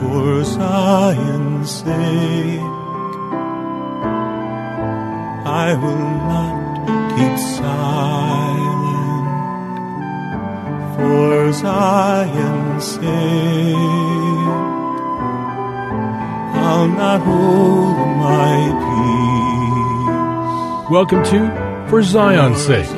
For Zion's sake, I will not keep silent. For Zion's sake, I'll not hold my peace. Welcome to For Zion's Sake.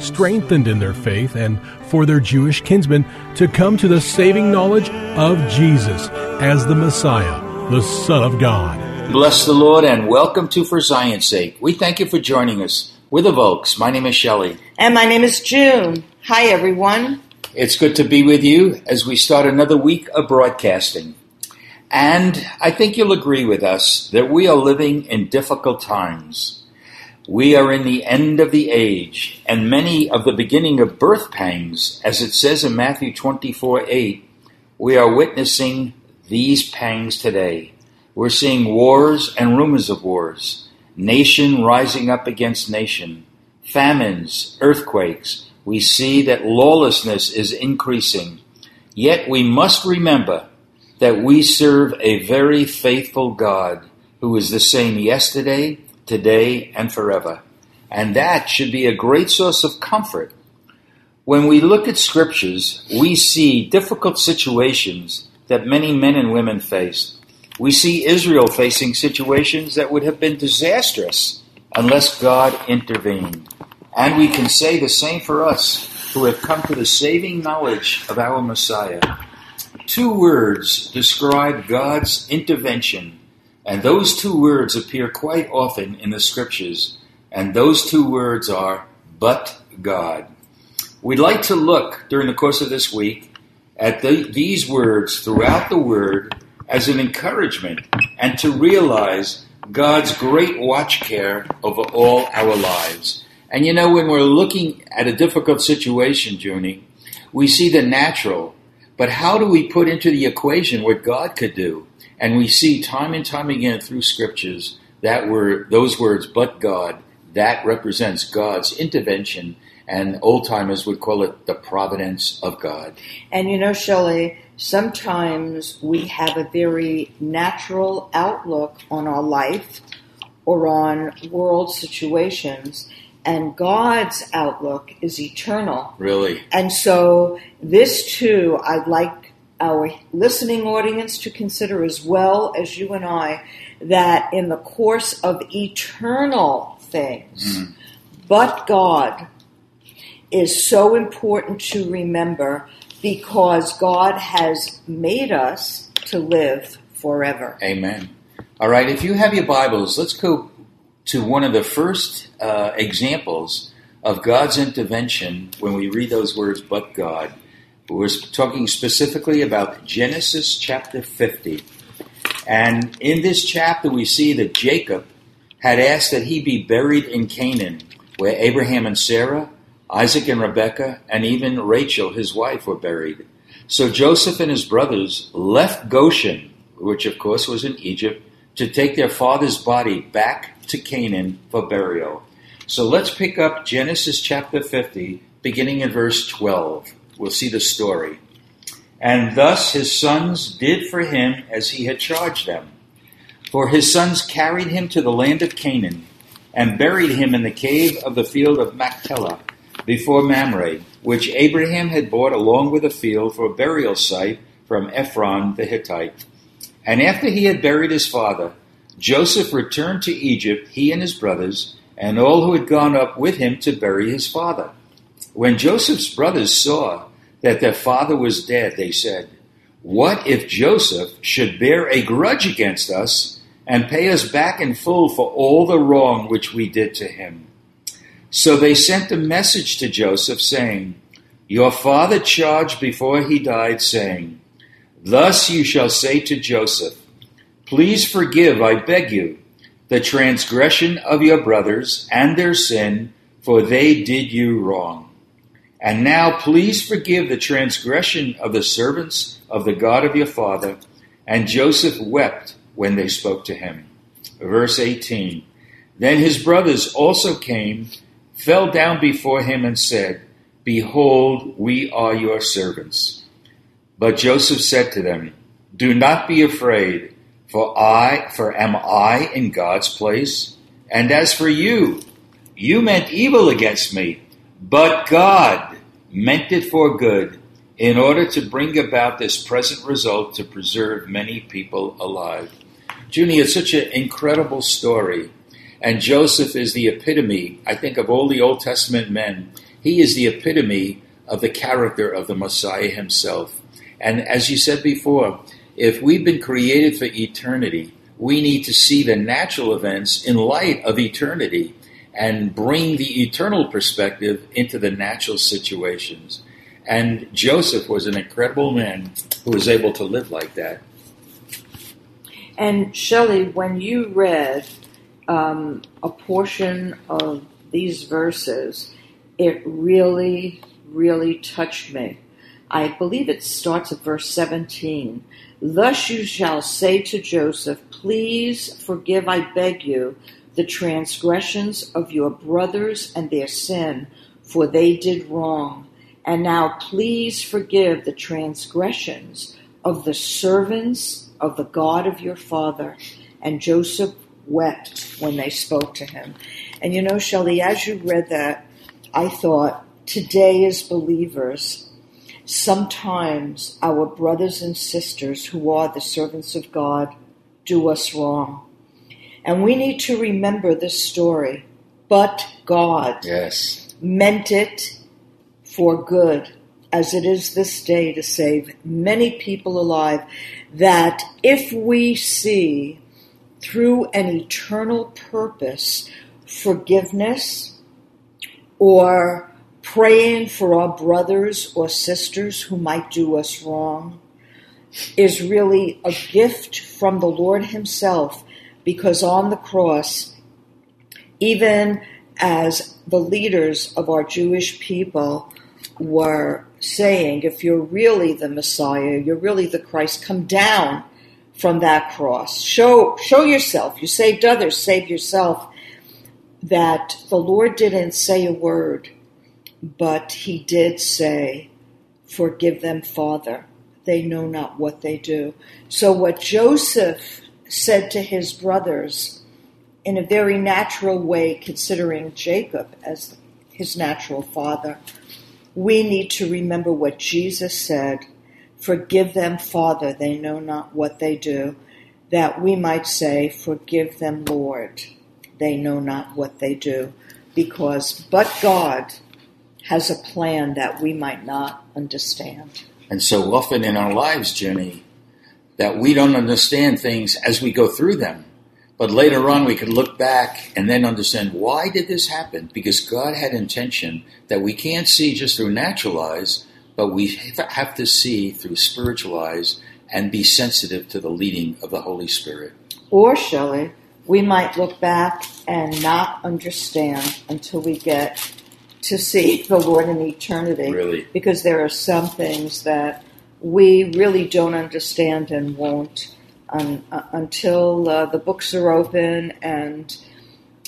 strengthened in their faith and for their Jewish kinsmen to come to the saving knowledge of Jesus as the Messiah, the Son of God. Bless the Lord and welcome to For Zion's Sake. We thank you for joining us. We're the Volks. My name is Shelley. And my name is June. Hi, everyone. It's good to be with you as we start another week of broadcasting. And I think you'll agree with us that we are living in difficult times. We are in the end of the age, and many of the beginning of birth pangs, as it says in Matthew 24 8, we are witnessing these pangs today. We're seeing wars and rumors of wars, nation rising up against nation, famines, earthquakes. We see that lawlessness is increasing. Yet we must remember that we serve a very faithful God who is the same yesterday, today, and forever. And that should be a great source of comfort. When we look at scriptures, we see difficult situations that many men and women faced. We see Israel facing situations that would have been disastrous unless God intervened. And we can say the same for us who have come to the saving knowledge of our Messiah. Two words describe God's intervention, and those two words appear quite often in the scriptures, and those two words are, but God. We'd like to look during the course of this week at the, these words throughout the Word as an encouragement and to realize God's great watch care over all our lives. And you know, when we're looking at a difficult situation, Junie, we see the natural, but how do we put into the equation what God could do? And we see time and time again through scriptures that were those words, but God, that represents God's intervention, and old timers would call it the providence of God. And you know, Shelley, sometimes we have a very natural outlook on our life or on world situations, and God's outlook is eternal. Really? And so, this too, I'd like our listening audience to consider as well as you and I that in the course of eternal things, Mm. but God is so important to remember because God has made us to live forever. Amen. All right, if you have your Bibles, let's go to one of the first uh, examples of God's intervention when we read those words, but God. We're talking specifically about Genesis chapter 50. And in this chapter, we see that Jacob had asked that he be buried in Canaan, where Abraham and Sarah, Isaac and Rebekah, and even Rachel, his wife, were buried. So Joseph and his brothers left Goshen, which of course was in Egypt, to take their father's body back to Canaan for burial. So let's pick up Genesis chapter 50, beginning in verse 12. We'll see the story. And thus his sons did for him as he had charged them. For his sons carried him to the land of Canaan and buried him in the cave of the field of Machpelah before Mamre, which Abraham had bought along with a field for a burial site from Ephron the Hittite. And after he had buried his father, Joseph returned to Egypt, he and his brothers, and all who had gone up with him to bury his father. When Joseph's brothers saw that their father was dead, they said, What if Joseph should bear a grudge against us and pay us back in full for all the wrong which we did to him? So they sent a message to Joseph saying, Your father charged before he died, saying, Thus you shall say to Joseph, Please forgive, I beg you, the transgression of your brothers and their sin, for they did you wrong. And now please forgive the transgression of the servants of the God of your father. And Joseph wept when they spoke to him. Verse 18 Then his brothers also came, fell down before him, and said, Behold, we are your servants. But Joseph said to them, Do not be afraid, for I, for am I in God's place? And as for you, you meant evil against me, but God meant it for good in order to bring about this present result to preserve many people alive. Junie, it's such an incredible story. And Joseph is the epitome, I think, of all the Old Testament men. He is the epitome of the character of the Messiah himself. And as you said before, if we've been created for eternity, we need to see the natural events in light of eternity and bring the eternal perspective into the natural situations. And Joseph was an incredible man who was able to live like that. And Shelley, when you read um, a portion of these verses, it really, really touched me. I believe it starts at verse 17. Thus you shall say to Joseph, Please forgive, I beg you, the transgressions of your brothers and their sin, for they did wrong. And now please forgive the transgressions of the servants of the God of your father. And Joseph wept when they spoke to him. And you know, Shelley, as you read that, I thought, today as believers, sometimes our brothers and sisters who are the servants of God do us wrong. And we need to remember this story. But God Yes. meant it for good, as it is this day to save many people alive. That if we see through an eternal purpose forgiveness or praying for our brothers or sisters who might do us wrong is really a gift from the Lord Himself because on the cross, even as the leaders of our Jewish people were saying, if you're really the Messiah, you're really the Christ, come down from that cross. Show, show yourself. You saved others, save yourself. That the Lord didn't say a word, but He did say, Forgive them, Father. They know not what they do. So, what Joseph said to his brothers in a very natural way, considering Jacob as his natural father, we need to remember what Jesus said Forgive them, Father, they know not what they do, that we might say, Forgive them, Lord, they know not what they do. Because but God has a plan that we might not understand. And so often in our lives, Jenny, that we don't understand things as we go through them. But later on, we can look back and then understand why did this happen? Because God had intention that we can't see just through natural eyes, but we have to see through spiritual eyes and be sensitive to the leading of the Holy Spirit. Or, Shelley, we might look back and not understand until we get to see the Lord in eternity. Really? Because there are some things that we really don't understand and won't un, uh, until uh, the books are open and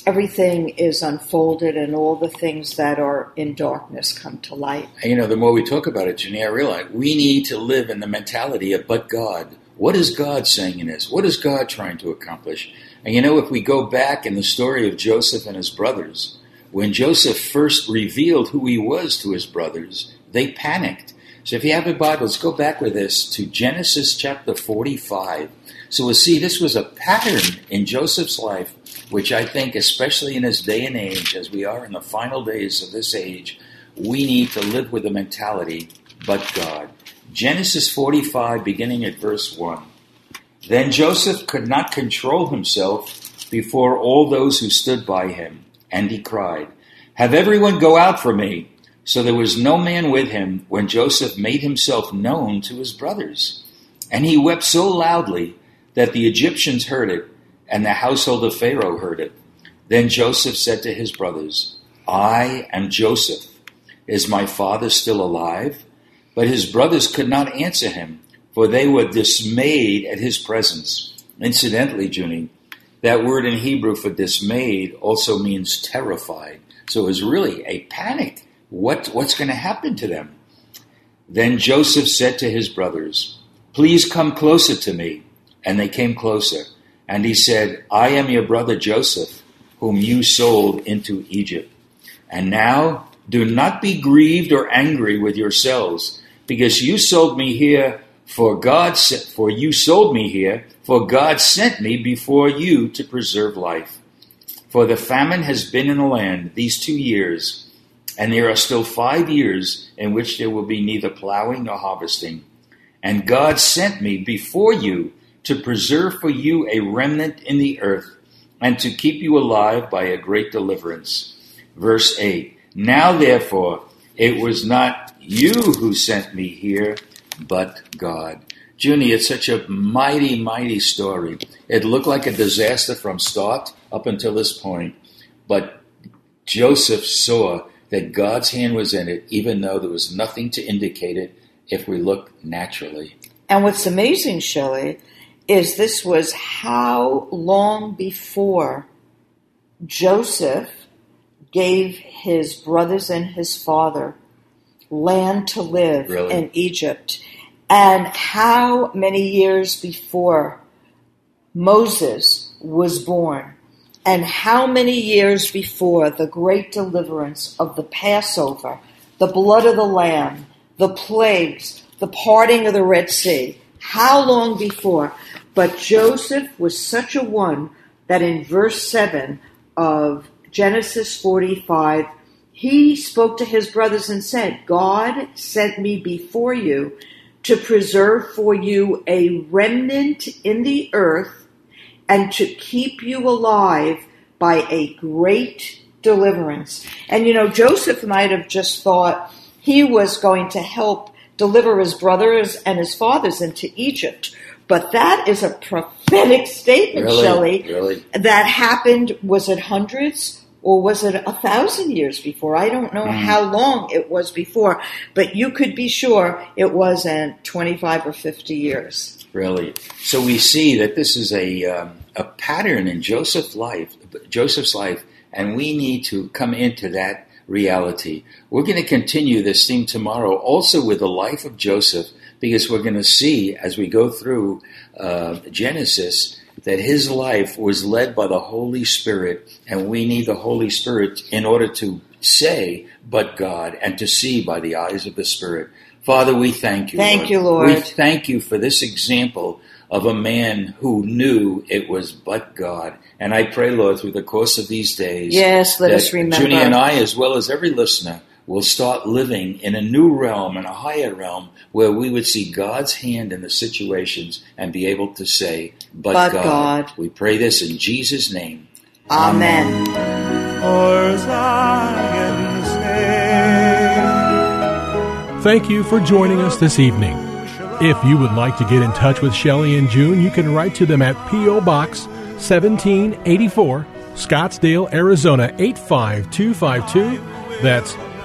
everything is unfolded and all the things that are in darkness come to light. And you know, the more we talk about it, Jenny, I realize we need to live in the mentality of but God. What is God saying in this? What is God trying to accomplish? And you know, if we go back in the story of Joseph and his brothers, when Joseph first revealed who he was to his brothers, they panicked. So if you have your Bibles, go back with us to Genesis chapter 45. So we'll see this was a pattern in Joseph's life, which I think, especially in this day and age, as we are in the final days of this age, we need to live with the mentality, but God. Genesis 45, beginning at verse 1. Then Joseph could not control himself before all those who stood by him, and he cried, Have everyone go out for me. So there was no man with him when Joseph made himself known to his brothers. And he wept so loudly that the Egyptians heard it, and the household of Pharaoh heard it. Then Joseph said to his brothers, I am Joseph. Is my father still alive? But his brothers could not answer him, for they were dismayed at his presence. Incidentally, Junie, that word in Hebrew for dismayed also means terrified. So it was really a panic. What, what's going to happen to them? Then Joseph said to his brothers, Please come closer to me. And they came closer. And he said, I am your brother Joseph, whom you sold into Egypt. And now do not be grieved or angry with yourselves, because you sold me here for God for you sold me here, for God sent me before you to preserve life. For the famine has been in the land these two years, and there are still five years in which there will be neither plowing nor harvesting. And God sent me before you to preserve for you a remnant in the earth, and to keep you alive by a great deliverance. Verse 8 Now therefore, it was not you who sent me here, but God. Junie, it's such a mighty, mighty story. It looked like a disaster from start up until this point, but Joseph saw that God's hand was in it, even though there was nothing to indicate it if we look naturally. And what's amazing, Shelley, is this was how long before Joseph gave his brothers and his father land to live Really? in Egypt, and how many years before Moses was born, and how many years before the great deliverance of the Passover, the blood of the Lamb, the plagues, the parting of the Red Sea. How long before? But Joseph was such a one that in verse 7 of Genesis 45, he spoke to his brothers and said, God sent me before you to preserve for you a remnant in the earth and to keep you alive by a great deliverance. And you know, Joseph might have just thought he was going to help deliver his brothers and his fathers into Egypt. But that is a prophetic statement, Really? Shelley. Really? That happened, was it hundreds or was it a thousand years before? I don't know how long it was before, but you could be sure it wasn't 25 or 50 years. Really. So we see that this is a um, a pattern in Joseph's life, Joseph's life, and we need to come into that reality. We're going to continue this theme tomorrow, also with the life of Joseph, because we're going to see as we go through uh, Genesis that his life was led by the Holy Spirit, and we need the Holy Spirit in order to say, but God, and to see by the eyes of the Spirit. Father, we thank you. Thank you, Lord. We thank you for this example of a man who knew it was but God. And I pray, Lord, through the course of these days, Yes, let us remember. Junie and I, as well as every listener, will start living in a new realm, in a higher realm, where we would see God's hand in the situations and be able to say, but, But God. God. We pray this in Jesus' name. Amen. for Thank you for joining us this evening. If you would like to get in touch with Shelley and June, you can write to them at P.O. Box 1784, Scottsdale, Arizona 85252. That's